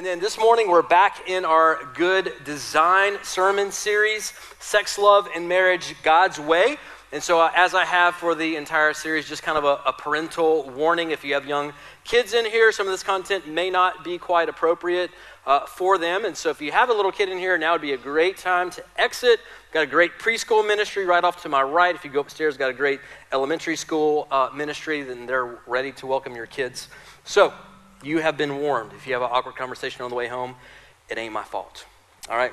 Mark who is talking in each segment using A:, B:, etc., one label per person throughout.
A: And then this morning, we're back in our Good Design sermon series Sex, Love, and Marriage God's Way. And so, uh, as I have for the entire series, just kind of a, a, parental warning if you have young kids in here, some of this content may not be quite appropriate uh, for them. And so, if you have a little kid in here, now would be a great time to exit. Got a great preschool ministry right off to my right. If you go upstairs, got a great elementary school uh, ministry, then they're ready to welcome your kids. So, you have been warned. If you have an awkward conversation on the way home, it ain't my fault. All right?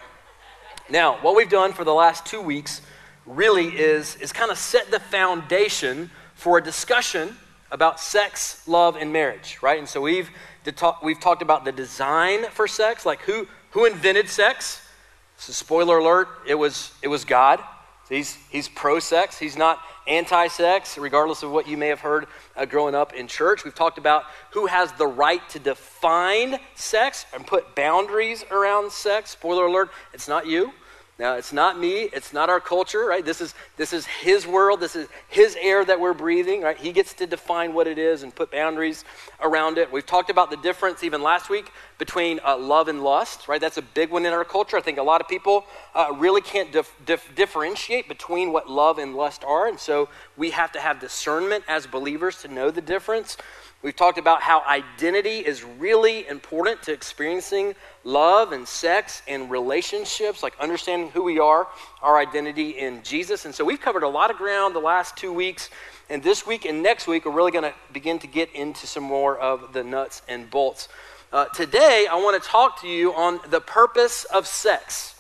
A: Now, what we've done for the last two weeks really is, is kind of set the foundation for a discussion about sex, love, and marriage, right? And so we've, talk, we've talked about the design for sex, like who, who invented sex. So spoiler alert, it was, it was God. He's, he's pro sex. He's not anti sex, regardless of what you may have heard uh, growing up in church. We've talked about who has the right to define sex and put boundaries around sex. Spoiler alert, it's not you. Now, it's not me, it's not our culture, right? This is, this is his world, this is his air that we're breathing, right? He gets to define what it is and put boundaries around it. We've talked about the difference even last week between uh, love and lust, right? That's a big one in our culture. I think a lot of people uh, really can't dif- dif- differentiate between what love and lust are, and so we have to have discernment as believers to know the difference. We've talked about how identity is really important to experiencing love and sex and relationships, like understanding who we are, our identity in Jesus. And so we've covered a lot of ground the last two weeks. And this week and next week, we're really going to begin to get into some more of the nuts and bolts. Uh, today, I want to talk to you on the purpose of sex.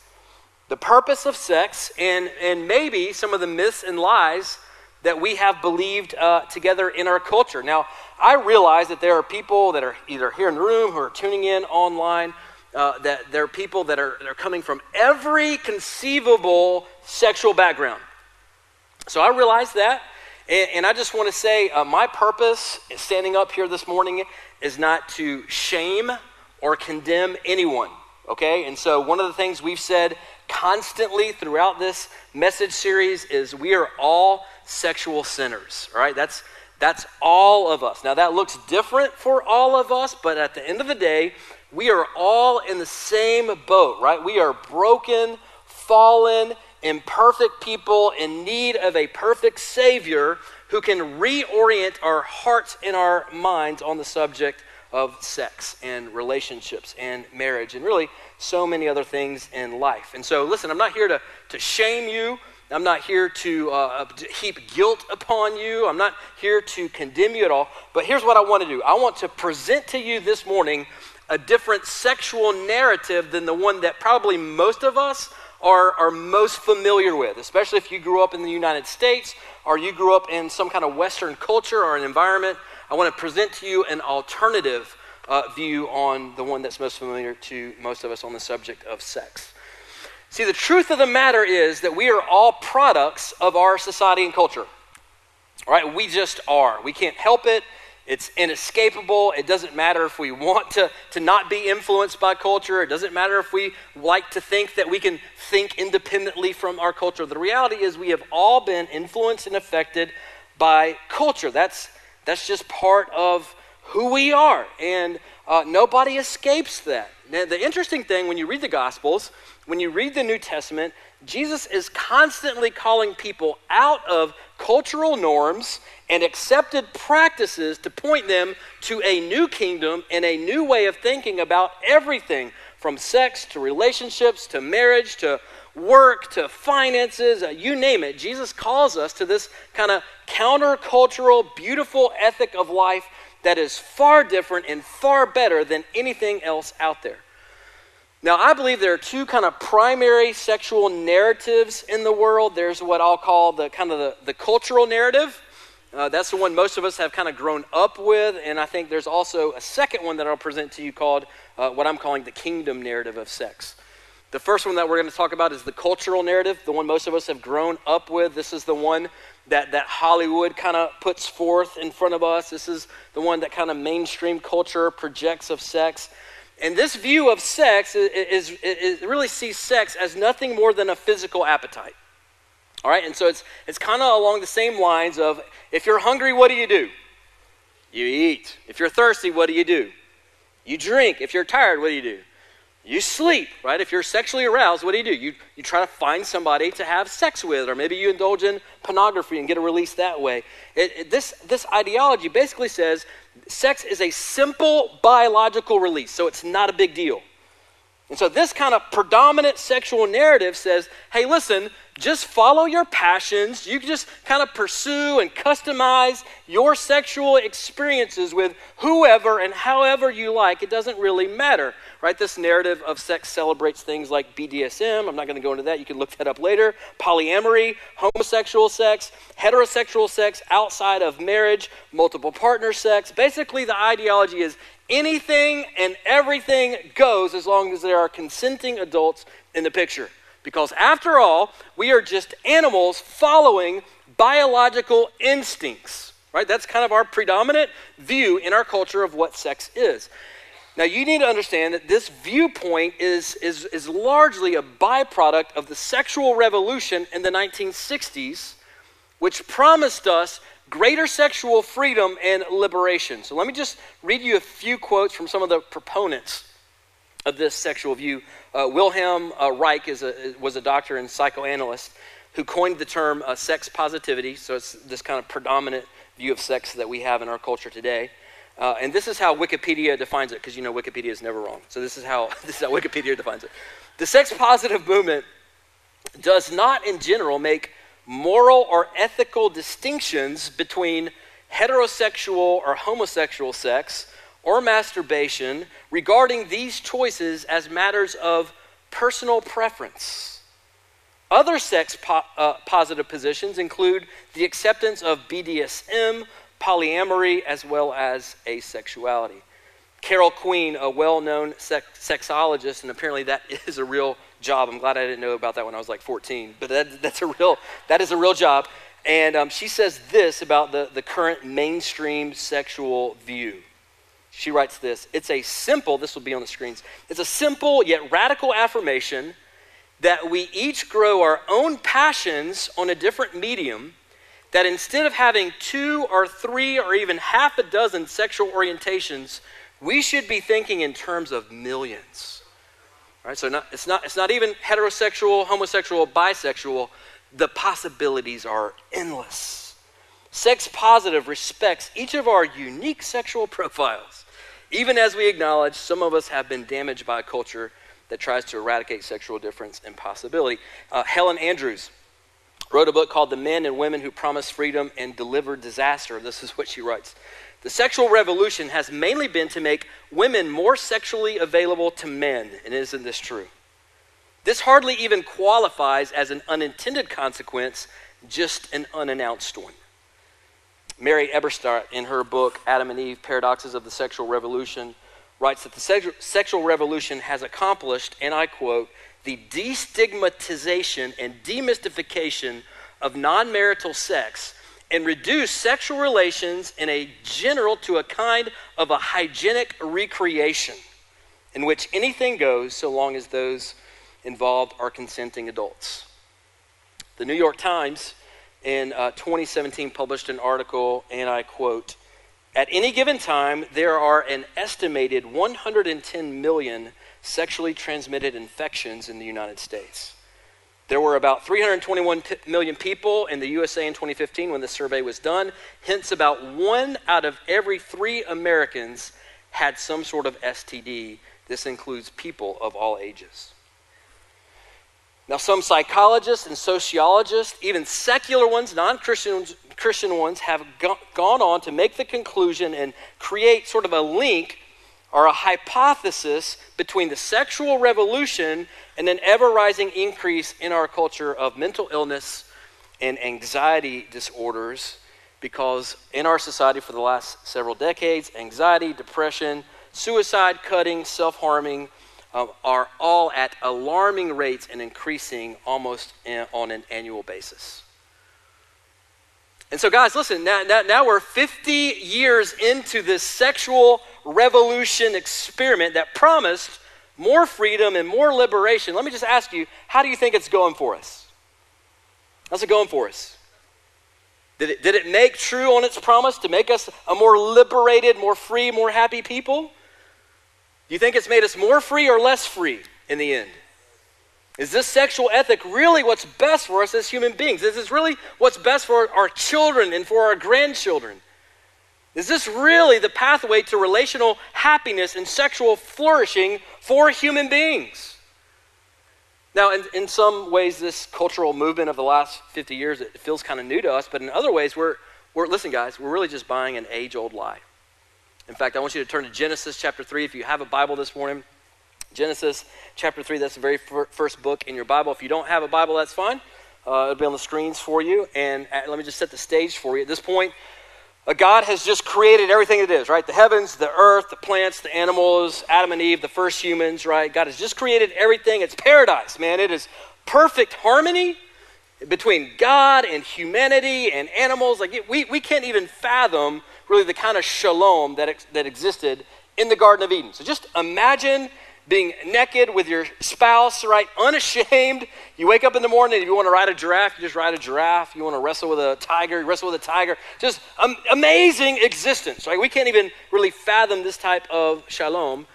A: The purpose of sex, and, and maybe some of the myths and lies that we have believed uh, together in our culture. Now, I realize that there are people that are either here in the room who are tuning in online, uh, that there are people that are, that are coming from every conceivable sexual background. So I realize that. And, and I just want to say uh, my purpose standing up here this morning is not to shame or condemn anyone. Okay? And so one of the things we've said constantly throughout this message series is we are all sexual sinners. All right? That's that's all of us. Now, that looks different for all of us, but at the end of the day, we are all in the same boat, right? We are broken, fallen, imperfect people in need of a perfect Savior who can reorient our hearts and our minds on the subject of sex and relationships and marriage and really so many other things in life. And so, listen, I'm not here to, to shame you I'm not here to, uh, heap guilt upon you. I'm not here to condemn you at all. But here's what I want to do I want to present to you this morning a different sexual narrative than the one that probably most of us are, are most familiar with, especially if you grew up in the United States or you grew up in some kind of Western culture or an environment. I want to present to you an alternative uh, view on the one that's most familiar to most of us on the subject of sex. See, the truth of the matter is that we are all products of our society and culture. All right, we just are. We can't help it. It's inescapable. It doesn't matter if we want to, to not be influenced by culture. It doesn't matter if we like to think that we can think independently from our culture. The reality is, we have all been influenced and affected by culture. That's, that's just part of who we are. And uh, nobody escapes that. Now, the interesting thing when you read the Gospels when you read the New Testament, Jesus is constantly calling people out of cultural norms and accepted practices to point them to a new kingdom and a new way of thinking about everything from sex to relationships to marriage to work to finances, uh, you name it. Jesus calls us to this kind of countercultural, beautiful ethic of life that is far different and far better than anything else out there. Now, I believe there are two kind of primary sexual narratives in the world. There's what I'll call the kind of the, the cultural narrative. Uh, that's the one most of us have kind of grown up with. And I think there's also a second one that I'll present to you called uh, what I'm calling the kingdom narrative of sex. The first one that we're going to talk about is the cultural narrative, the one most of us have grown up with. This is the one that, that Hollywood kind of puts forth in front of us. This is the one that kind of mainstream culture projects of sex. And this view of sex is, is, is, really sees sex as nothing more than a physical appetite. All right, and so it's, it's kind of along the same lines of if you're hungry, what do you do? You eat. If you're thirsty, what do you do? You drink. If you're tired, what do you do? You sleep, right? If you're sexually aroused, what do you do? You, you try to find somebody to have sex with, or maybe you indulge in pornography and get a release that way. It, it, this, this ideology basically says sex is a simple biological release, so it's not a big deal. And so, this kind of predominant sexual narrative says hey, listen, just follow your passions. You can just kind of pursue and customize your sexual experiences with whoever and however you like. It doesn't really matter, right? This narrative of sex celebrates things like BDSM. I'm not going to go into that. You can look that up later. Polyamory, homosexual sex, heterosexual sex outside of marriage, multiple partner sex. Basically, the ideology is Anything and everything goes as long as there are consenting adults in the picture. Because after all, we are just animals following biological instincts, right? That's kind of our predominant view in our culture of what sex is. Now, you need to understand that this viewpoint is, is, is largely a byproduct of the sexual revolution in the 1960s, which promised us greater sexual freedom and liberation. So let me just read you a few quotes from some of the proponents of this sexual view. Uh, Wilhelm uh, Reich a, was a doctor and psychoanalyst who coined the term uh, sex positivity. So it's this kind of predominant view of sex that we have in our culture today. Uh, and this is how Wikipedia defines it, because you know Wikipedia is never wrong. So this is how this is how Wikipedia defines it. The sex positive movement does not, in general, make moral or ethical distinctions between heterosexual or homosexual sex or masturbation regarding these choices as matters of personal preference. Other sex po- uh, positive positions include the acceptance of BDSM, polyamory, as well as asexuality. Carol Queen, a well known sex- sexologist, and apparently that is a real job. I'm glad I didn't know about that when I was like 14, but that, that's a real, that is a real job. And um, she says this about the, the current mainstream sexual view. She writes this It's a simple, this will be on the screens, it's a simple yet radical affirmation that we each grow our own passions on a different medium, that instead of having two or three or even half a dozen sexual orientations, we should be thinking in terms of millions. Right? So not, it's, not, it's not even heterosexual, homosexual, bisexual. The possibilities are endless. Sex positive respects each of our unique sexual profiles, even as we acknowledge some of us have been damaged by a culture that tries to eradicate sexual difference and possibility. Uh, Helen Andrews wrote a book called The Men and Women Who Promised Freedom and Delivered Disaster. This is what she writes. The sexual revolution has mainly been to make women more sexually available to men, and isn't this true? This hardly even qualifies as an unintended consequence, just an unannounced one. Mary Eberstadt, in her book Adam and Eve Paradoxes of the Sexual Revolution, writes that the sexual revolution has accomplished, and I quote, the destigmatization and demystification of non marital sex and reduce sexual relations in a general to a kind of a hygienic recreation in which anything goes so long as those involved are consenting adults. The New York Times in uh, 2017 published an article, and I quote At any given time, there are an estimated 110 million sexually transmitted infections in the United States. There were about 321 million people in the USA in 2015 when the survey was done. Hence, about one out of every three Americans had some sort of STD. This includes people of all ages. Now, some psychologists and sociologists, even secular ones, non Christian ones, have go- gone on to make the conclusion and create sort of a link or a hypothesis between the sexual revolution and an ever rising increase in our culture of mental illness and anxiety disorders because in our society for the last several decades, anxiety, depression, suicide, cutting, self harming um, are all at alarming rates and increasing almost in, on an annual basis. And so, guys, listen, now, now, now we're 50 years into this sexual revolution experiment that promised more freedom and more liberation. Let me just ask you, how do you think it's going for us? How's it going for us? Did it, did it make true on its promise to make us a more liberated, more free, more happy people? Do you think it's made us more free or less free in the end? Is this sexual ethic really what's best for us as human beings? Is this really what's best for our children and for our grandchildren? Is this really the pathway to relational happiness and sexual flourishing for human beings? Now, in, in some ways, this cultural movement of the last 50 years, it feels kind of new to us, but in other ways, we're, we're listen, guys, we're really just buying an age old lie. In fact, I want you to turn to Genesis chapter 3 if you have a Bible this morning. Genesis chapter 3, that's the very first book in your Bible. If you don't have a Bible, that's fine. Uh, it'll be on the screens for you. And uh, let me just set the stage for you. At this point, God has just created everything it is, right? The heavens, the earth, the plants, the animals, Adam and Eve, the first humans, right? God has just created everything. It's paradise, man. It is perfect harmony between God and humanity and animals. Like we, we can't even fathom really the kind of shalom that, that existed in the Garden of Eden. So just imagine being naked with your spouse, right? Unashamed. You wake up in the morning, if you want to ride a giraffe, you just ride a giraffe. You want to wrestle with a tiger, you wrestle with a tiger. Just um, amazing existence, right? We can't even really fathom this type of shalom.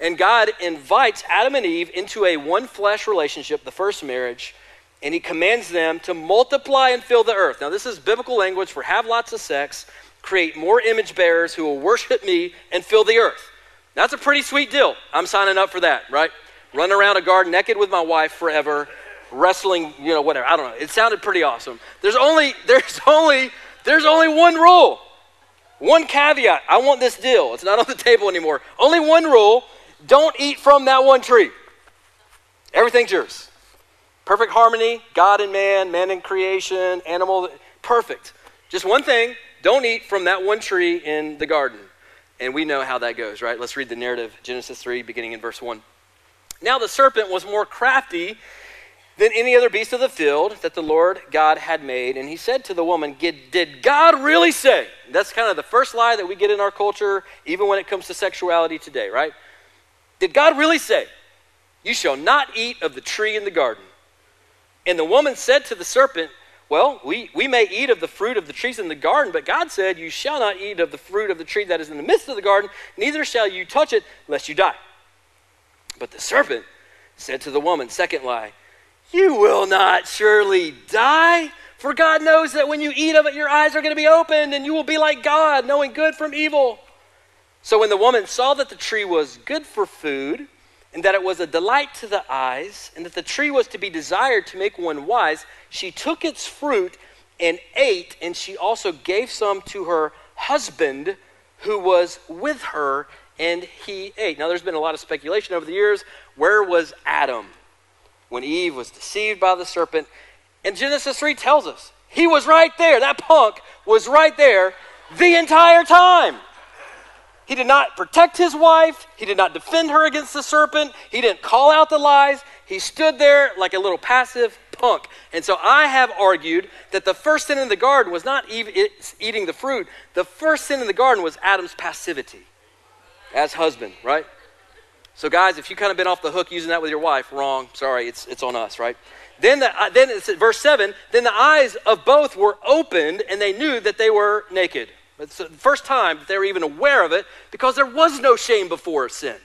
A: And God invites Adam and Eve into a one flesh relationship, the first marriage, and He commands them to multiply and fill the earth. Now, this is biblical language for have lots of sex, create more image bearers who will worship me, and fill the earth. That's a pretty sweet deal. I'm signing up for that, right? Running around a garden naked with my wife forever, wrestling, you know, whatever. I don't know. It sounded pretty awesome. There's only there's only there's only one rule. One caveat. I want this deal. It's not on the table anymore. Only one rule. Don't eat from that one tree. Everything's yours. Perfect harmony, God and man, man and creation, animal, perfect. Just one thing, don't eat from that one tree in the garden. And we know how that goes, right? Let's read the narrative, Genesis 3, beginning in verse 1. Now the serpent was more crafty than any other beast of the field that the Lord God had made. And he said to the woman, Did God really say? That's kind of the first lie that we get in our culture, even when it comes to sexuality today, right? Did God really say, You shall not eat of the tree in the garden? And the woman said to the serpent, well, we, we may eat of the fruit of the trees in the garden, but God said, You shall not eat of the fruit of the tree that is in the midst of the garden, neither shall you touch it, lest you die. But the serpent said to the woman, second lie, You will not surely die, for God knows that when you eat of it, your eyes are going to be opened, and you will be like God, knowing good from evil. So when the woman saw that the tree was good for food, and that it was a delight to the eyes, and that the tree was to be desired to make one wise, she took its fruit and ate, and she also gave some to her husband who was with her, and he ate. Now, there's been a lot of speculation over the years. Where was Adam when Eve was deceived by the serpent? And Genesis 3 tells us he was right there. That punk was right there the entire time. He did not protect his wife. He did not defend her against the serpent. He didn't call out the lies. He stood there like a little passive punk. And so I have argued that the first sin in the garden was not eating the fruit. The first sin in the garden was Adam's passivity as husband, right? So, guys, if you kind of been off the hook using that with your wife, wrong. Sorry, it's, it's on us, right? Then, the, uh, then it's verse 7 then the eyes of both were opened and they knew that they were naked. It's the first time they were even aware of it because there was no shame before sin.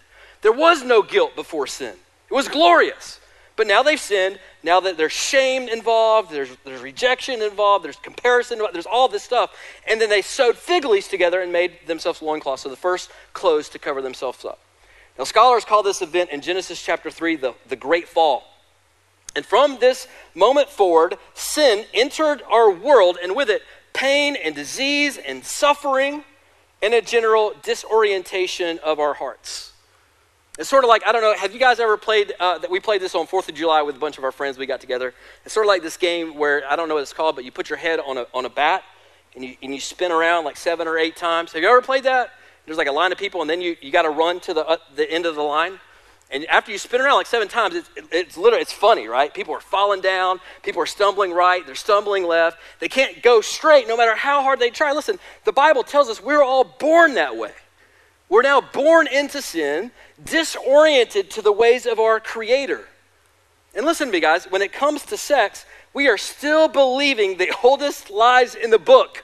A: There was no guilt before sin. It was glorious. But now they've sinned. Now that there's shame involved, there's, there's rejection involved, there's comparison, there's all this stuff. And then they sewed fig leaves together and made themselves loincloths. So the first clothes to cover themselves up. Now, scholars call this event in Genesis chapter 3 the, the Great Fall. And from this moment forward, sin entered our world, and with it, pain and disease and suffering and a general disorientation of our hearts. It's sort of like, I don't know, have you guys ever played, uh, that we played this on 4th of July with a bunch of our friends we got together. It's sort of like this game where, I don't know what it's called, but you put your head on a, on a bat and you, and you spin around like seven or eight times. Have you ever played that? There's like a line of people and then you, you got to run to the, uh, the end of the line. And after you spin around like seven times, it's, it's literally, it's funny, right? People are falling down. People are stumbling right. They're stumbling left. They can't go straight no matter how hard they try. Listen, the Bible tells us we're all born that way. We're now born into sin, disoriented to the ways of our Creator. And listen to me, guys, when it comes to sex, we are still believing the oldest lies in the book.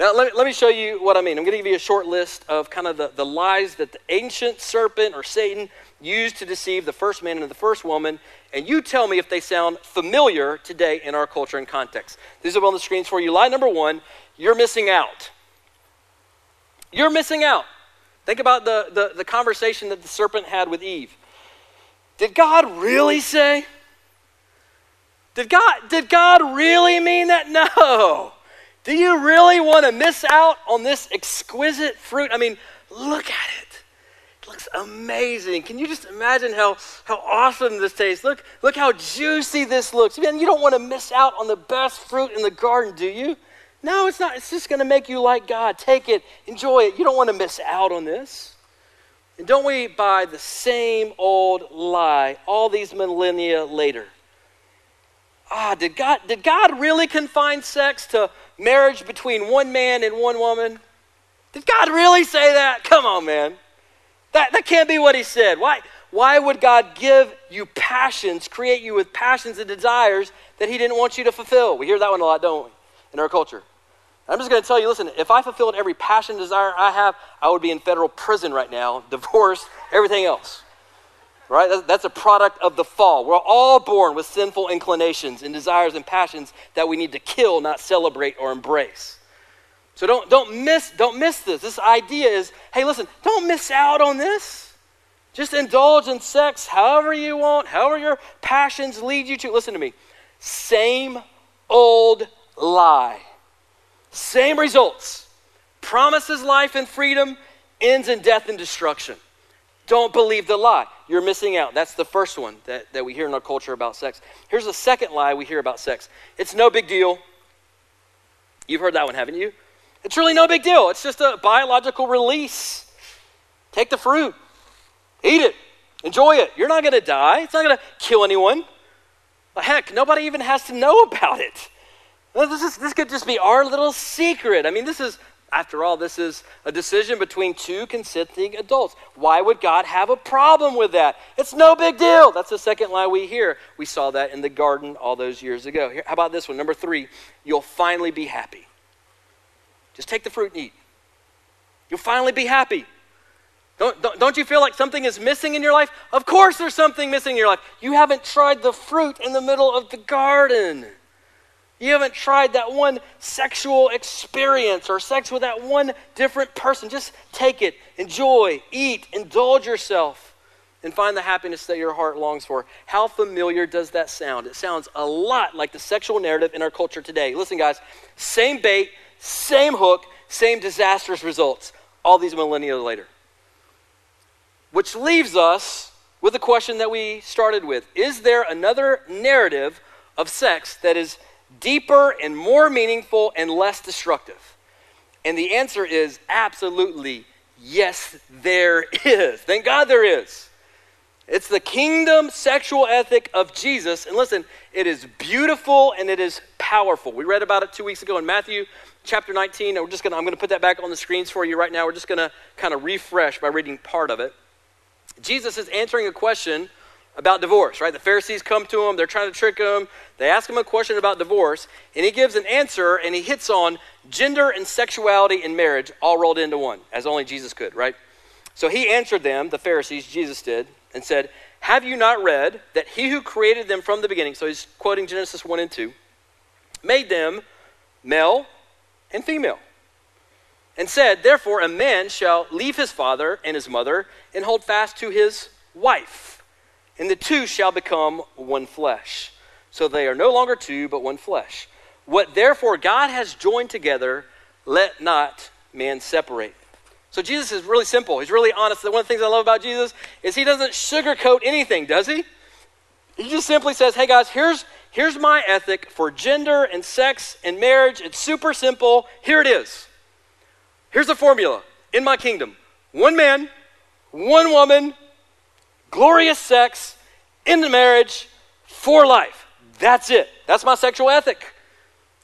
A: Now, let me, let me show you what I mean. I'm going to give you a short list of kind of the, the lies that the ancient serpent or Satan used to deceive the first man and the first woman, and you tell me if they sound familiar today in our culture and context. These are on the screens for you. Lie number one you're missing out. You're missing out. Think about the, the, the conversation that the serpent had with Eve. Did God really say? Did God, did God really mean that? No. Do you really want to miss out on this exquisite fruit? I mean, look at it. It looks amazing. Can you just imagine how, how awesome this tastes? Look, look how juicy this looks. Man, you don't want to miss out on the best fruit in the garden, do you? No, it's not. It's just going to make you like God. Take it, enjoy it. You don't want to miss out on this. And don't we buy the same old lie all these millennia later? Ah, did God, did God really confine sex to marriage between one man and one woman? Did God really say that? Come on, man. That, that can't be what he said. Why, why would God give you passions, create you with passions and desires that he didn't want you to fulfill? We hear that one a lot, don't we, in our culture? I'm just going to tell you listen, if I fulfilled every passion and desire I have, I would be in federal prison right now, divorced, everything else. Right? That's a product of the fall. We're all born with sinful inclinations and desires and passions that we need to kill, not celebrate or embrace. So don't, don't, miss, don't miss this. This idea is hey, listen, don't miss out on this. Just indulge in sex however you want, however your passions lead you to. Listen to me. Same old lie. Same results. Promises life and freedom, ends in death and destruction. Don't believe the lie. You're missing out. That's the first one that, that we hear in our culture about sex. Here's the second lie we hear about sex it's no big deal. You've heard that one, haven't you? It's really no big deal. It's just a biological release. Take the fruit, eat it, enjoy it. You're not going to die, it's not going to kill anyone. But heck, nobody even has to know about it. This, is, this could just be our little secret. I mean, this is after all, this is a decision between two consenting adults. Why would God have a problem with that? It's no big deal. That's the second lie we hear. We saw that in the garden all those years ago. Here, how about this one? Number three, you'll finally be happy. Just take the fruit and eat. You'll finally be happy. Don't, don't, don't, you feel like something is missing in your life? Of course, there's something missing in your life. You haven't tried the fruit in the middle of the garden. You haven't tried that one sexual experience or sex with that one different person. Just take it, enjoy, eat, indulge yourself, and find the happiness that your heart longs for. How familiar does that sound? It sounds a lot like the sexual narrative in our culture today. Listen, guys, same bait, same hook, same disastrous results, all these millennia later. Which leaves us with the question that we started with Is there another narrative of sex that is deeper and more meaningful and less destructive? And the answer is absolutely yes, there is. Thank God there is. It's the kingdom sexual ethic of Jesus. And listen, it is beautiful and it is powerful. We read about it two weeks ago in Matthew chapter 19. And we're just gonna, I'm going to put that back on the screens for you right now. We're just going to kind of refresh by reading part of it. Jesus is answering a question about divorce, right? The Pharisees come to him, they're trying to trick him. They ask him a question about divorce, and he gives an answer, and he hits on gender and sexuality and marriage all rolled into one, as only Jesus could, right? So he answered them, the Pharisees, Jesus did, and said, Have you not read that he who created them from the beginning, so he's quoting Genesis 1 and 2, made them male and female? And said, Therefore, a man shall leave his father and his mother and hold fast to his wife and the two shall become one flesh. So they are no longer two, but one flesh. What therefore God has joined together, let not man separate. So Jesus is really simple. He's really honest. One of the things I love about Jesus is he doesn't sugarcoat anything, does he? He just simply says, hey guys, here's, here's my ethic for gender and sex and marriage. It's super simple. Here it is. Here's the formula in my kingdom one man, one woman, glorious sex, into marriage, for life. That's it. That's my sexual ethic.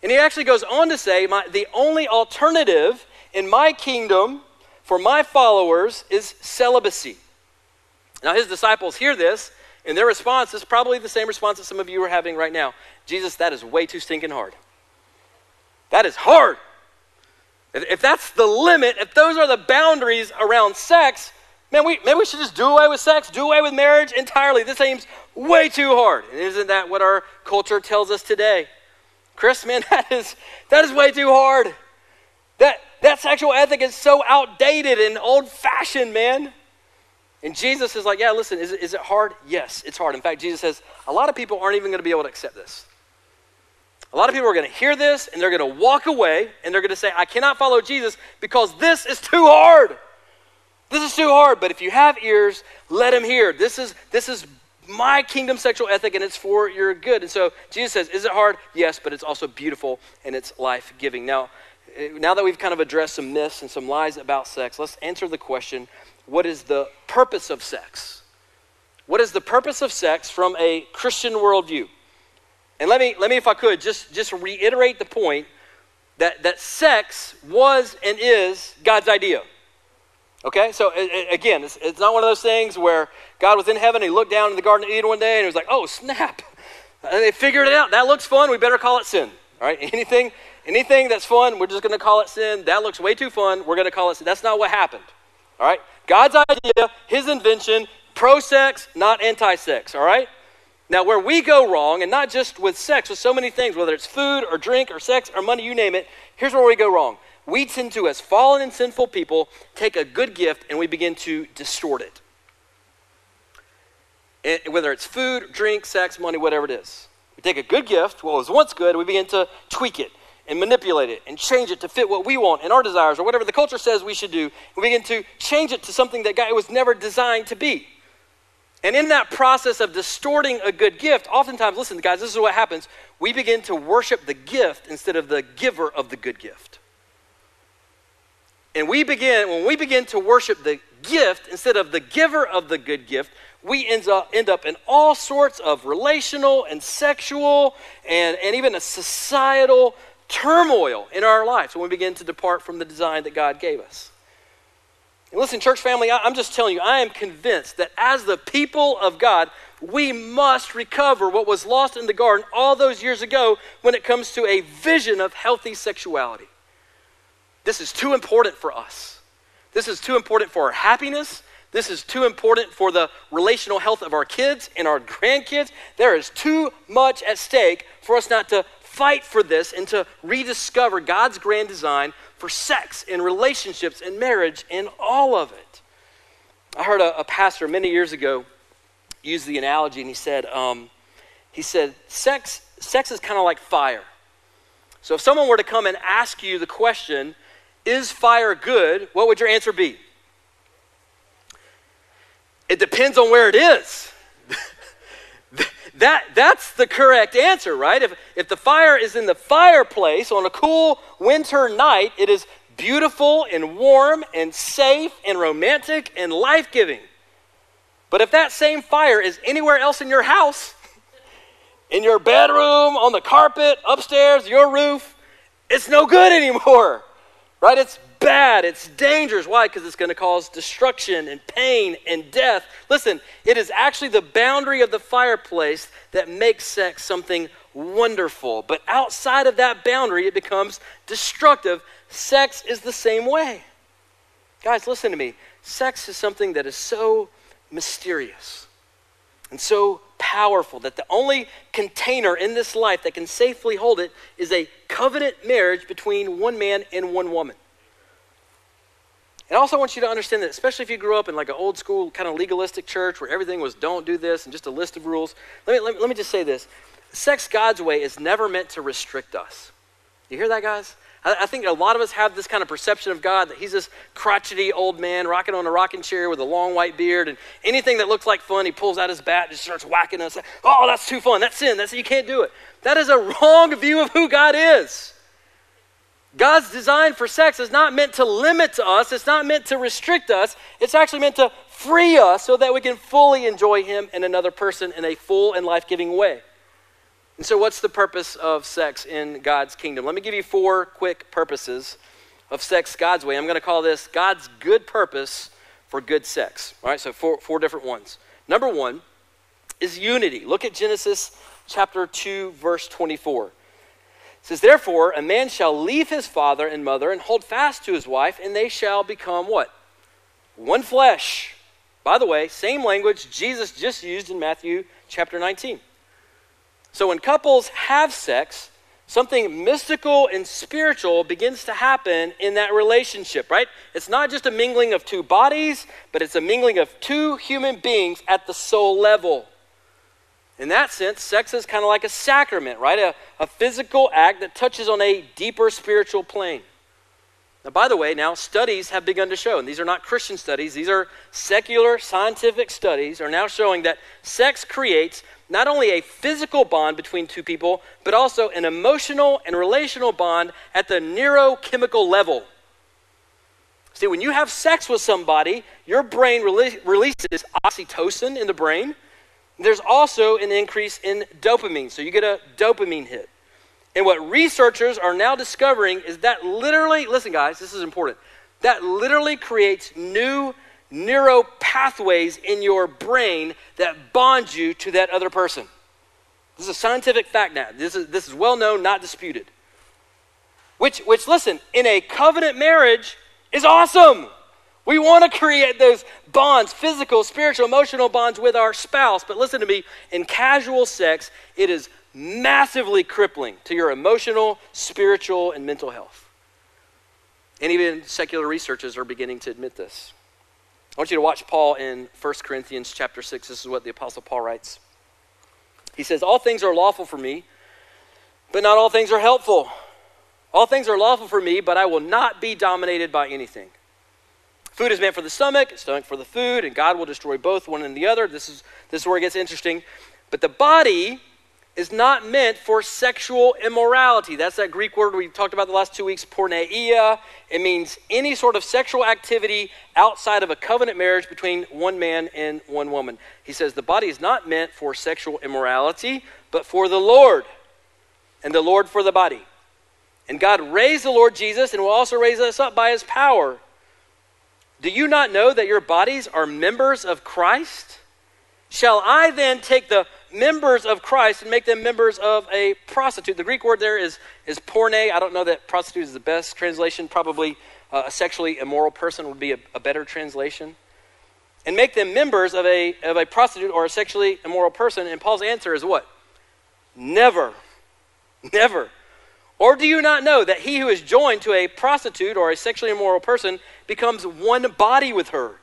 A: And he actually goes on to say, my, the only alternative in my kingdom for my followers is celibacy. Now, his disciples hear this, and their response is probably the same response that some of you are having right now Jesus, that is way too stinking hard. That is hard. If that's the limit, if those are the boundaries around sex, man, we, maybe we should just do away with sex, do away with marriage entirely. This seems way too hard. And isn't that what our culture tells us today? Chris, man, that is, that is way too hard. That, that sexual ethic is so outdated and old fashioned, man. And Jesus is like, yeah, listen, is is it hard? Yes, it's hard. In fact, Jesus says, a lot of people aren't even going to be able to accept this. A lot of people are going to hear this and they're going to walk away and they're going to say, I cannot follow Jesus because this is too hard. This is too hard. But if you have ears, let them hear. This is, this is my kingdom sexual ethic and it's for your good. And so Jesus says, Is it hard? Yes, but it's also beautiful and it's life giving. Now, eh, now that we've kind of addressed some myths and some lies about sex, let's answer the question what is the purpose of sex? What is the purpose of sex from a Christian worldview? And let me, let me if I could, just, just reiterate the point that, that sex was and is God's idea. Okay? So, again, it's, it's not one of those things where God was in heaven, he looked down in the Garden of Eden one day and he was like, oh, snap. And they figured it out. That looks fun. We better call it sin. All right? Anything, anything that's fun, we're just going to call it sin. That looks way too fun. We're going to call it sin. That's not what happened. All right? God's idea, his invention, pro sex, not anti sex. All right? Now, where we go wrong, and not just with sex, with so many things, whether it's food or drink or sex or money, you name it, here's where we go wrong. We tend to, as fallen and sinful people, take a good gift and we begin to distort it whether it's food, drink, sex, money, whatever it is. We take a good gift, what was once good, and we begin to tweak it and manipulate it and change it to fit what we want and our desires or whatever the culture says we should do. We begin to change it to something that God was never designed to be. And in that process of distorting a good gift, oftentimes, listen, guys, this is what happens. We begin to worship the gift instead of the giver of the good gift. And we begin, when we begin to worship the gift instead of the giver of the good gift, we end up, end up in all sorts of relational and sexual and, and even a societal turmoil in our lives when we begin to depart from the design that God gave us. And listen, church family, I'm just telling you, I am convinced that as the people of God, we must recover what was lost in the garden all those years ago when it comes to a vision of healthy sexuality. This is too important for us. This is too important for our happiness. This is too important for the relational health of our kids and our grandkids. There is too much at stake for us not to fight for this and to rediscover God's grand design for sex and relationships and marriage and all of it. I heard a, a pastor many years ago use the analogy, and he said, um, he said, sex, sex is kind of like fire. So if someone were to come and ask you the question, is fire good? What would your answer be? It depends on where it is. that, that's the correct answer, right? If, if the fire is in the fireplace on a cool winter night, it is beautiful and warm and safe and romantic and life giving. But if that same fire is anywhere else in your house, in your bedroom, on the carpet, upstairs, your roof, it's no good anymore, right? It's bad, it's dangerous. Why? Because it's going to cause destruction and pain and death. Listen, it is actually the boundary of the fireplace that makes sex something wonderful. But outside of that boundary, it becomes destructive. Sex is the same way. Guys, listen to me. Sex is something that is so mysterious and so powerful that the only container in this life that can safely hold it is a covenant marriage between one man and one woman. And also, I want you to understand that, especially if you grew up in like an old school kind of legalistic church where everything was don't do this and just a list of rules. Let me, let me, let me just say this sex God's way is never meant to restrict us. You hear that, guys? I, I think a lot of us have this kind of perception of God that He's this crotchety old man rocking on a rocking chair with a long white beard, and anything that looks like fun, He pulls out His bat and just starts whacking us. Oh, that's too fun. That's sin. That's you can't do it. That is a wrong view of who God is. God's design for sex is not meant to limit us, it's not meant to restrict us, it's actually meant to free us so that we can fully enjoy Him and another person in a full and life giving way. And so, what's the purpose of sex in God's kingdom? Let me give you four quick purposes of sex God's way. I'm going to call this God's good purpose for good sex. All right, so four, four different ones. Number one is unity. Look at Genesis chapter 2, verse 24 says, Therefore, a man shall leave his father and mother and hold fast to his wife, and they shall become what? One flesh. By the way, same language Jesus just used in Matthew chapter 19. So when couples have sex, something mystical and spiritual begins to happen in that relationship, right? It's not just a mingling of two bodies, but it's a mingling of two human beings at the soul level. In that sense, sex is kind of like a sacrament, right? A, a physical act that touches on a deeper spiritual plane. Now, by the way, now studies have begun to show, and these are not Christian studies, these are secular scientific studies, are now showing that sex creates not only a physical bond between two people, but also an emotional and relational bond at the neurochemical level. See, when you have sex with somebody, your brain rele- releases oxytocin in the brain. There's also an increase in dopamine, so you get a dopamine hit. And what researchers are now discovering is that literally, listen, guys, this is important, that literally creates new neural pathways in your brain that bond you to that other person. This is a scientific fact now. This is, this is well known, not disputed. Which, which, listen, in a covenant marriage is awesome. We want to create those bonds, physical, spiritual, emotional bonds with our spouse. But listen to me, in casual sex, it is massively crippling to your emotional, spiritual, and mental health. And even secular researchers are beginning to admit this. I want you to watch Paul in 1 Corinthians chapter 6. This is what the Apostle Paul writes. He says, All things are lawful for me, but not all things are helpful. All things are lawful for me, but I will not be dominated by anything. Food is meant for the stomach, stomach for the food, and God will destroy both one and the other. This is, this is where it gets interesting. But the body is not meant for sexual immorality. That's that Greek word we talked about the last two weeks, porneia. It means any sort of sexual activity outside of a covenant marriage between one man and one woman. He says the body is not meant for sexual immorality, but for the Lord, and the Lord for the body. And God raised the Lord Jesus and will also raise us up by his power. Do you not know that your bodies are members of Christ? Shall I then take the members of Christ and make them members of a prostitute? The Greek word there is, is porne. I don't know that prostitute is the best translation. Probably uh, a sexually immoral person would be a, a better translation. And make them members of a, of a prostitute or a sexually immoral person. And Paul's answer is what? Never. Never. Or do you not know that he who is joined to a prostitute or a sexually immoral person becomes one body with her?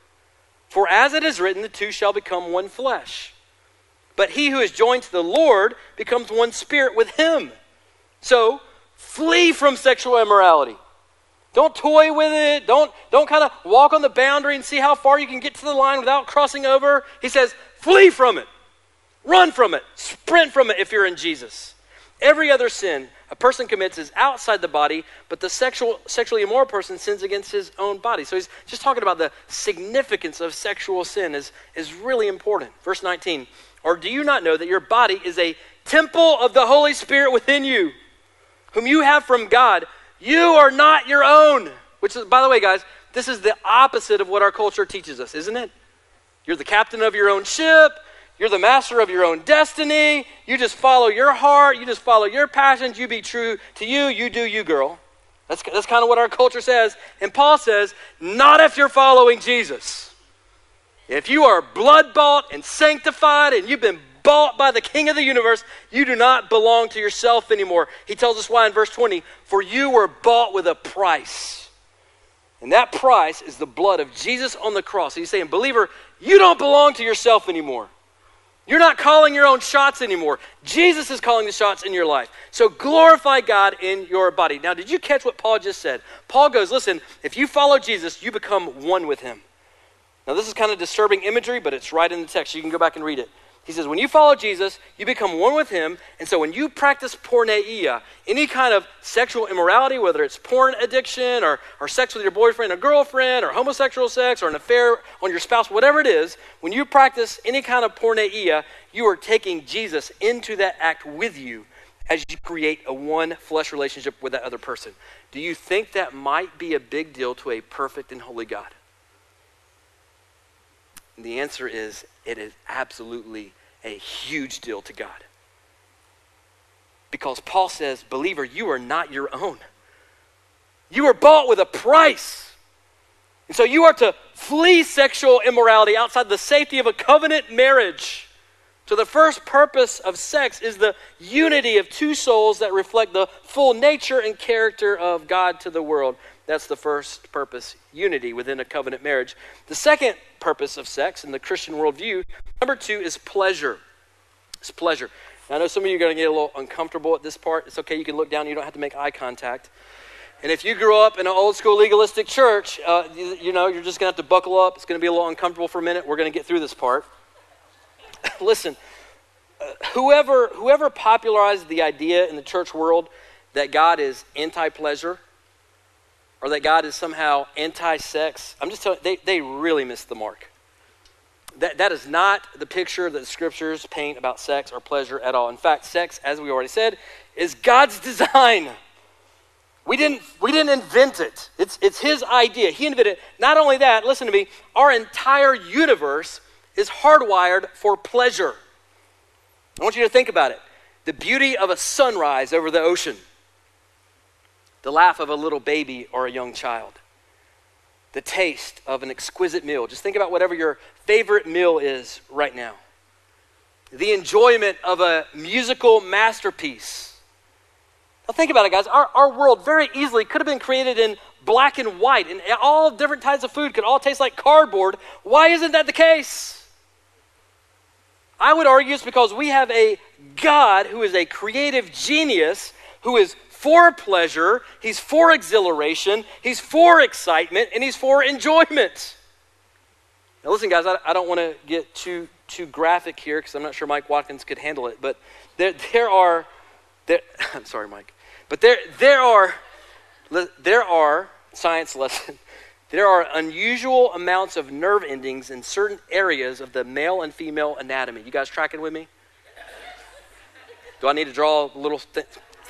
A: For as it is written, the two shall become one flesh. But he who is joined to the Lord becomes one spirit with him. So flee from sexual immorality. Don't toy with it. Don't, don't kind of walk on the boundary and see how far you can get to the line without crossing over. He says, flee from it. Run from it. Sprint from it if you're in Jesus. Every other sin a person commits is outside the body, but the sexual, sexually immoral person sins against his own body. So he's just talking about the significance of sexual sin is, is really important. Verse 19, or do you not know that your body is a temple of the Holy Spirit within you, whom you have from God? You are not your own. Which is, by the way, guys, this is the opposite of what our culture teaches us, isn't it? You're the captain of your own ship. You're the master of your own destiny. You just follow your heart. You just follow your passions. You be true to you. You do you, girl. That's, that's kind of what our culture says. And Paul says, not if you're following Jesus. If you are blood bought and sanctified and you've been bought by the King of the universe, you do not belong to yourself anymore. He tells us why in verse 20 For you were bought with a price. And that price is the blood of Jesus on the cross. he's saying, Believer, you don't belong to yourself anymore. You're not calling your own shots anymore. Jesus is calling the shots in your life. So glorify God in your body. Now, did you catch what Paul just said? Paul goes, Listen, if you follow Jesus, you become one with him. Now, this is kind of disturbing imagery, but it's right in the text. You can go back and read it. He says, when you follow Jesus, you become one with him. And so when you practice porneia, any kind of sexual immorality, whether it's porn addiction or, or sex with your boyfriend or girlfriend or homosexual sex or an affair on your spouse, whatever it is, when you practice any kind of porneia, you are taking Jesus into that act with you as you create a one flesh relationship with that other person. Do you think that might be a big deal to a perfect and holy God? And the answer is it is absolutely a huge deal to God. Because Paul says, believer, you are not your own. You were bought with a price. And so you are to flee sexual immorality outside the safety of a covenant marriage. So, the first purpose of sex is the unity of two souls that reflect the full nature and character of God to the world. That's the first purpose unity within a covenant marriage. The second purpose of sex in the Christian worldview, number two, is pleasure. It's pleasure. Now, I know some of you are going to get a little uncomfortable at this part. It's okay, you can look down, you don't have to make eye contact. And if you grew up in an old school legalistic church, uh, you, you know, you're just going to have to buckle up. It's going to be a little uncomfortable for a minute. We're going to get through this part. Listen, uh, whoever, whoever popularized the idea in the church world that God is anti pleasure or that God is somehow anti sex, I'm just telling you, they, they really missed the mark. That, that is not the picture that the scriptures paint about sex or pleasure at all. In fact, sex, as we already said, is God's design. We didn't, we didn't invent it. It's, it's his idea. He invented it. Not only that, listen to me, our entire universe is hardwired for pleasure. I want you to think about it. The beauty of a sunrise over the ocean, the laugh of a little baby or a young child, the taste of an exquisite meal. Just think about whatever your favorite meal is right now. The enjoyment of a musical masterpiece now, think about it, guys. Our, our world very easily could have been created in black and white, and all different types of food could all taste like cardboard. Why isn't that the case? I would argue it's because we have a God who is a creative genius, who is for pleasure, he's for exhilaration, he's for excitement, and he's for enjoyment. Now, listen, guys, I, I don't want to get too, too graphic here because I'm not sure Mike Watkins could handle it, but there, there are there, I'm sorry, Mike. But there, there are, there are, science lesson, there are unusual amounts of nerve endings in certain areas of the male and female anatomy. You guys tracking with me? Do I need to draw a little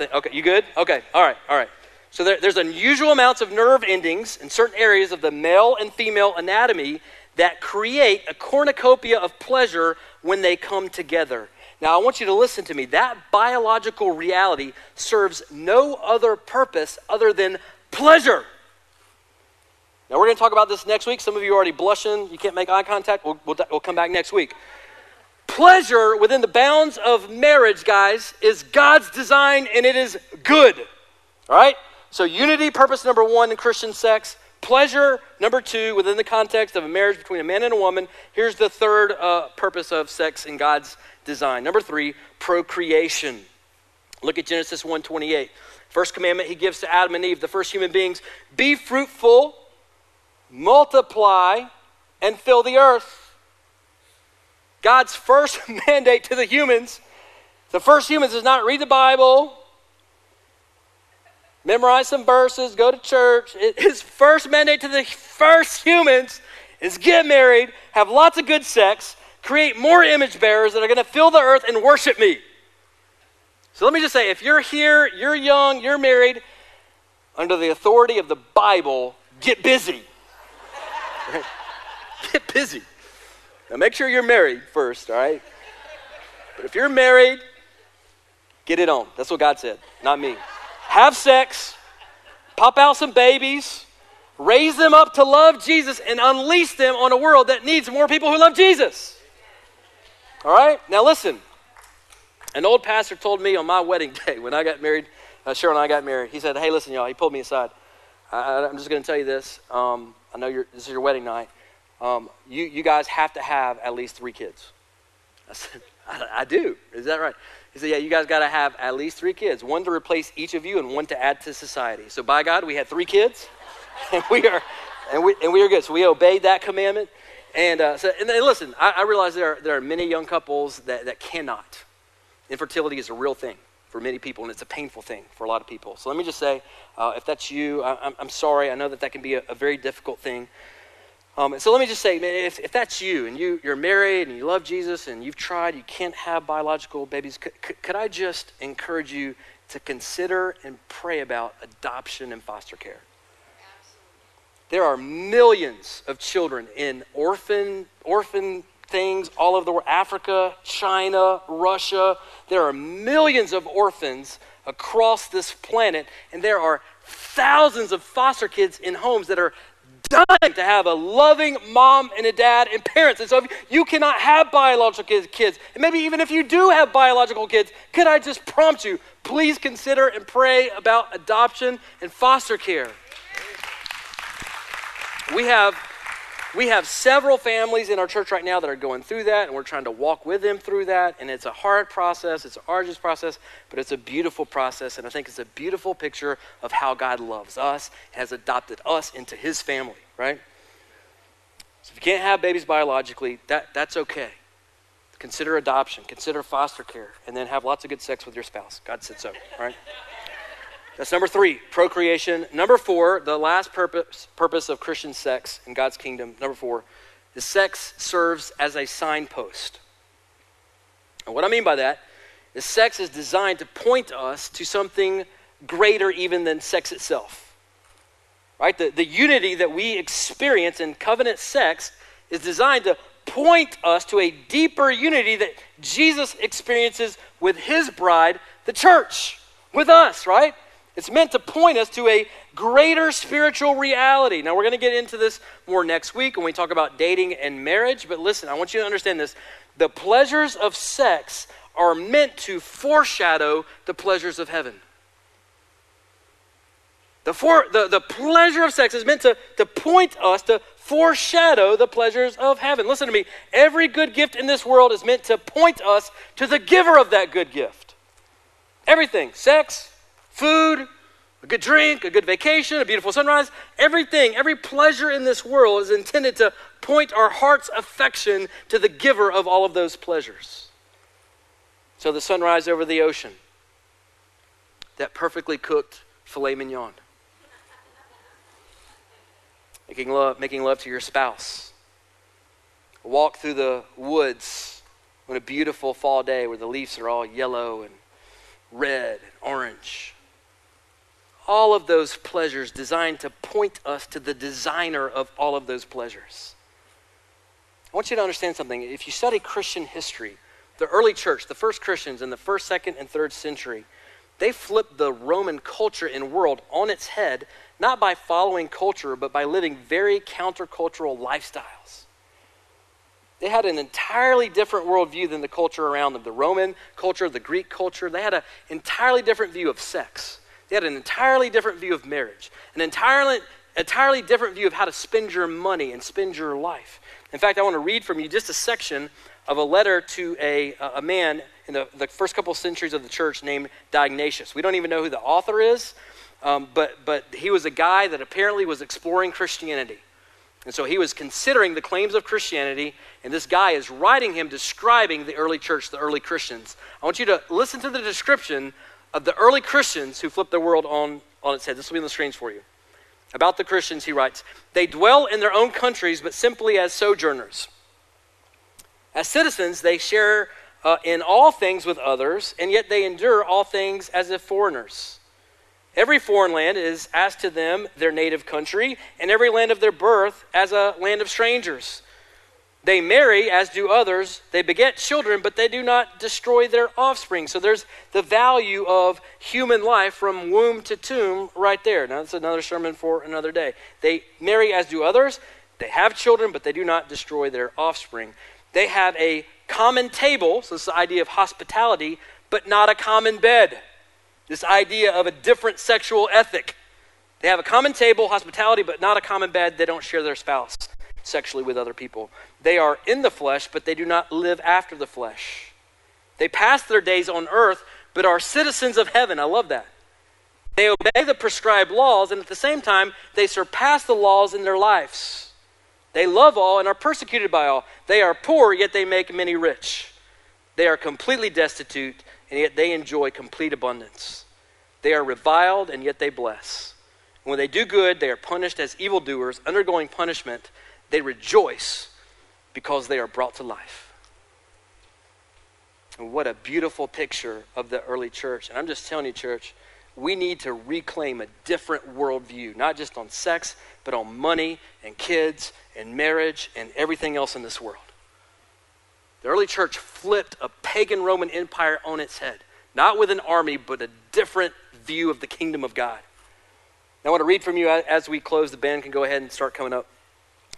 A: okay, you good? Okay, all right, all right. So there, there's unusual amounts of nerve endings in certain areas of the male and female anatomy that create a cornucopia of pleasure when they come together. Now, I want you to listen to me. That biological reality serves no other purpose other than pleasure. Now, we're going to talk about this next week. Some of you are already blushing. You can't make eye contact. We'll, we'll, we'll come back next week. Pleasure within the bounds of marriage, guys, is God's design and it is good. All right? So, unity, purpose number one in Christian sex. Pleasure, number two, within the context of a marriage between a man and a woman. Here's the third uh, purpose of sex in God's design. Number three, procreation. Look at Genesis 1:28. First commandment he gives to Adam and Eve, the first human beings, be fruitful, multiply, and fill the earth. God's first mandate to the humans, the first humans is not read the Bible, memorize some verses, go to church. His first mandate to the first humans is get married, have lots of good sex, create more image bearers that are going to fill the earth and worship me. So let me just say if you're here, you're young, you're married, under the authority of the Bible, get busy. Get busy. Now make sure you're married first, all right? But if you're married, get it on. That's what God said, not me. Have sex, pop out some babies, raise them up to love Jesus, and unleash them on a world that needs more people who love Jesus. All right? Now listen. An old pastor told me on my wedding day when I got married, uh, Cheryl and I got married, he said, Hey, listen, y'all, he pulled me aside. I, am just going to tell you this. Um, I know this is your wedding night. Um, you, you guys have to have at least three kids. I said, I, I do. Is that right? He said, Yeah, you guys got to have at least three kids one to replace each of you and one to add to society. So, by God, we had three kids, and we are, and we, and we are good. So, we obeyed that commandment. And, uh, so, and, listen, I, I, realize there are, there are many young couples that, that cannot. Infertility is a real thing for many people, and it's a painful thing for a lot of people. So let me just say, uh, if that's you, I, am sorry. I know that that can be a, a very difficult thing. Um, so let me just say, man, if, if that's you and you, you're married and you love Jesus and you've tried, you can't have biological babies, could, could, could I just encourage you to consider and pray about adoption and foster care? There are millions of children in orphan, orphan things all over the world Africa, China, Russia. There are millions of orphans across this planet, and there are thousands of foster kids in homes that are dying to have a loving mom and a dad and parents. And so if you cannot have biological kids, and maybe even if you do have biological kids, could I just prompt you, please consider and pray about adoption and foster care. We have we have several families in our church right now that are going through that, and we're trying to walk with them through that. And it's a hard process, it's an arduous process, but it's a beautiful process. And I think it's a beautiful picture of how God loves us, has adopted us into his family, right? So if you can't have babies biologically, that, that's okay. Consider adoption, consider foster care, and then have lots of good sex with your spouse. God said so, right? That's number three, procreation. Number four, the last purpose, purpose of Christian sex in God's kingdom, number four, is sex serves as a signpost. And what I mean by that is sex is designed to point us to something greater even than sex itself. Right? The, the unity that we experience in covenant sex is designed to point us to a deeper unity that Jesus experiences with his bride, the church, with us, right? It's meant to point us to a greater spiritual reality. Now, we're going to get into this more next week when we talk about dating and marriage, but listen, I want you to understand this. The pleasures of sex are meant to foreshadow the pleasures of heaven. The, for, the, the pleasure of sex is meant to, to point us, to foreshadow the pleasures of heaven. Listen to me. Every good gift in this world is meant to point us to the giver of that good gift. Everything sex, food, a good drink, a good vacation, a beautiful sunrise, everything, every pleasure in this world is intended to point our heart's affection to the giver of all of those pleasures. So the sunrise over the ocean, that perfectly cooked filet mignon, making love, making love to your spouse, walk through the woods on a beautiful fall day where the leaves are all yellow and red and orange all of those pleasures designed to point us to the designer of all of those pleasures. I want you to understand something. If you study Christian history, the early church, the first Christians in the first, second, and third century, they flipped the Roman culture and world on its head, not by following culture, but by living very countercultural lifestyles. They had an entirely different worldview than the culture around them the Roman culture, the Greek culture. They had an entirely different view of sex. They had an entirely different view of marriage, an entirely, entirely different view of how to spend your money and spend your life. In fact, I want to read from you just a section of a letter to a, a man in the, the first couple centuries of the church named Dionysius. We don't even know who the author is, um, but, but he was a guy that apparently was exploring Christianity. And so he was considering the claims of Christianity, and this guy is writing him describing the early church, the early Christians. I want you to listen to the description of the early Christians who flipped their world on, on its head. This will be on the screens for you. About the Christians, he writes They dwell in their own countries, but simply as sojourners. As citizens, they share uh, in all things with others, and yet they endure all things as if foreigners. Every foreign land is as to them their native country, and every land of their birth as a land of strangers. They marry, as do others. They beget children, but they do not destroy their offspring. So there's the value of human life from womb to tomb right there. Now, that's another sermon for another day. They marry, as do others. They have children, but they do not destroy their offspring. They have a common table, so it's the idea of hospitality, but not a common bed. This idea of a different sexual ethic. They have a common table, hospitality, but not a common bed. They don't share their spouse sexually with other people. They are in the flesh, but they do not live after the flesh. They pass their days on earth, but are citizens of heaven. I love that. They obey the prescribed laws, and at the same time, they surpass the laws in their lives. They love all and are persecuted by all. They are poor, yet they make many rich. They are completely destitute, and yet they enjoy complete abundance. They are reviled, and yet they bless. when they do good, they are punished as evildoers, undergoing punishment they rejoice because they are brought to life. And what a beautiful picture of the early church. And I'm just telling you, church, we need to reclaim a different worldview, not just on sex, but on money and kids and marriage and everything else in this world. The early church flipped a pagan Roman Empire on its head, not with an army, but a different view of the kingdom of God. I want to read from you as we close. The band can go ahead and start coming up.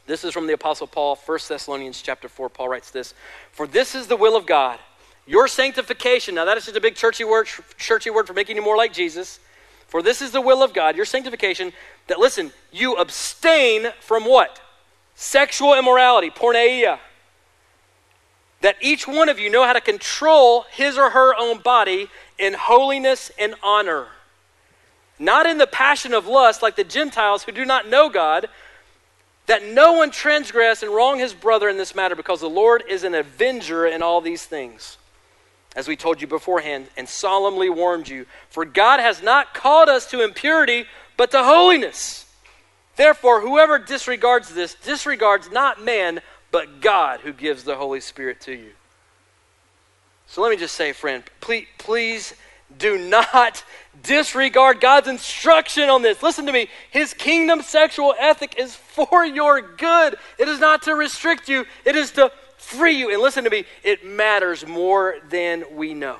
A: This is from the Apostle Paul, 1 Thessalonians chapter 4. Paul writes this For this is the will of God, your sanctification. Now, that is just a big churchy word, churchy word for making you more like Jesus. For this is the will of God, your sanctification, that, listen, you abstain from what? Sexual immorality, porneia. That each one of you know how to control his or her own body in holiness and honor. Not in the passion of lust like the Gentiles who do not know God, that no one transgress and wrong his brother in this matter, because the Lord is an avenger in all these things as we told you beforehand, and solemnly warned you. For God has not called us to impurity, but to holiness. Therefore, whoever disregards this disregards not man, but God who gives the Holy Spirit to you. So let me just say, friend, please, please do not disregard God's instruction on this. Listen to me. His kingdom sexual ethic is for your good. It is not to restrict you, it is to free you. And listen to me, it matters more than we know.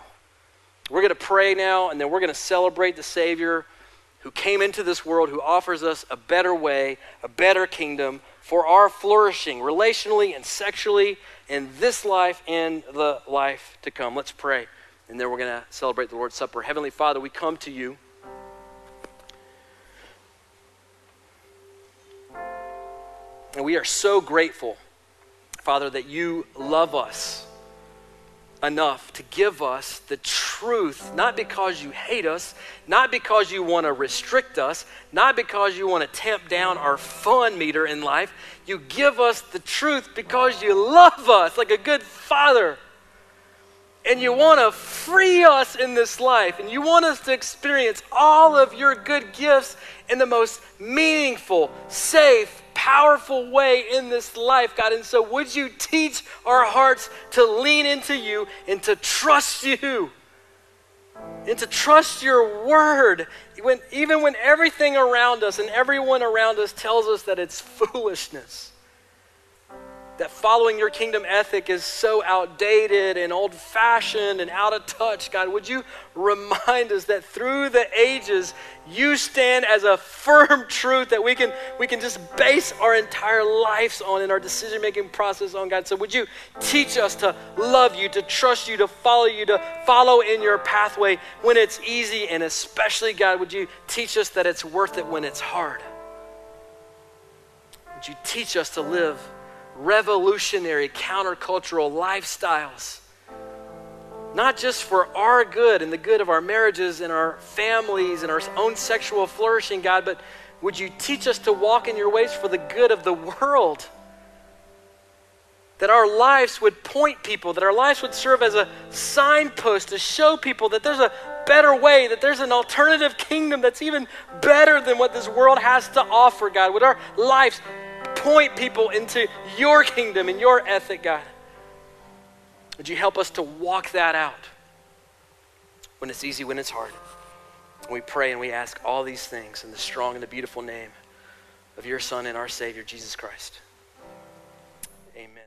A: We're going to pray now, and then we're going to celebrate the Savior who came into this world, who offers us a better way, a better kingdom for our flourishing relationally and sexually in this life and the life to come. Let's pray, and then we're going to celebrate the Lord's Supper. Heavenly Father, we come to you. And we are so grateful Father, that you love us enough to give us the truth, not because you hate us, not because you want to restrict us, not because you want to tamp down our fun meter in life. You give us the truth because you love us like a good father. And you want to free us in this life, and you want us to experience all of your good gifts in the most meaningful, safe, powerful way in this life, God. And so, would you teach our hearts to lean into you and to trust you? And to trust your word, when, even when everything around us and everyone around us tells us that it's foolishness that following your kingdom ethic is so outdated and old fashioned and out of touch. God, would you remind us that through the ages, you stand as a firm truth that we can, we can just base our entire lives on and our decision making process on, God. So would you teach us to love you, to trust you, to follow you, to follow in your pathway when it's easy, and especially, God, would you teach us that it's worth it when it's hard? Would you teach us to live? Revolutionary, countercultural lifestyles. Not just for our good and the good of our marriages and our families and our own sexual flourishing, God, but would you teach us to walk in your ways for the good of the world? That our lives would point people, that our lives would serve as a signpost to show people that there's a better way, that there's an alternative kingdom that's even better than what this world has to offer, God. Would our lives point people into your kingdom and your ethic, God. Would you help us to walk that out when it's easy, when it's hard? We pray and we ask all these things in the strong and the beautiful name of your Son and our Savior, Jesus Christ. Amen.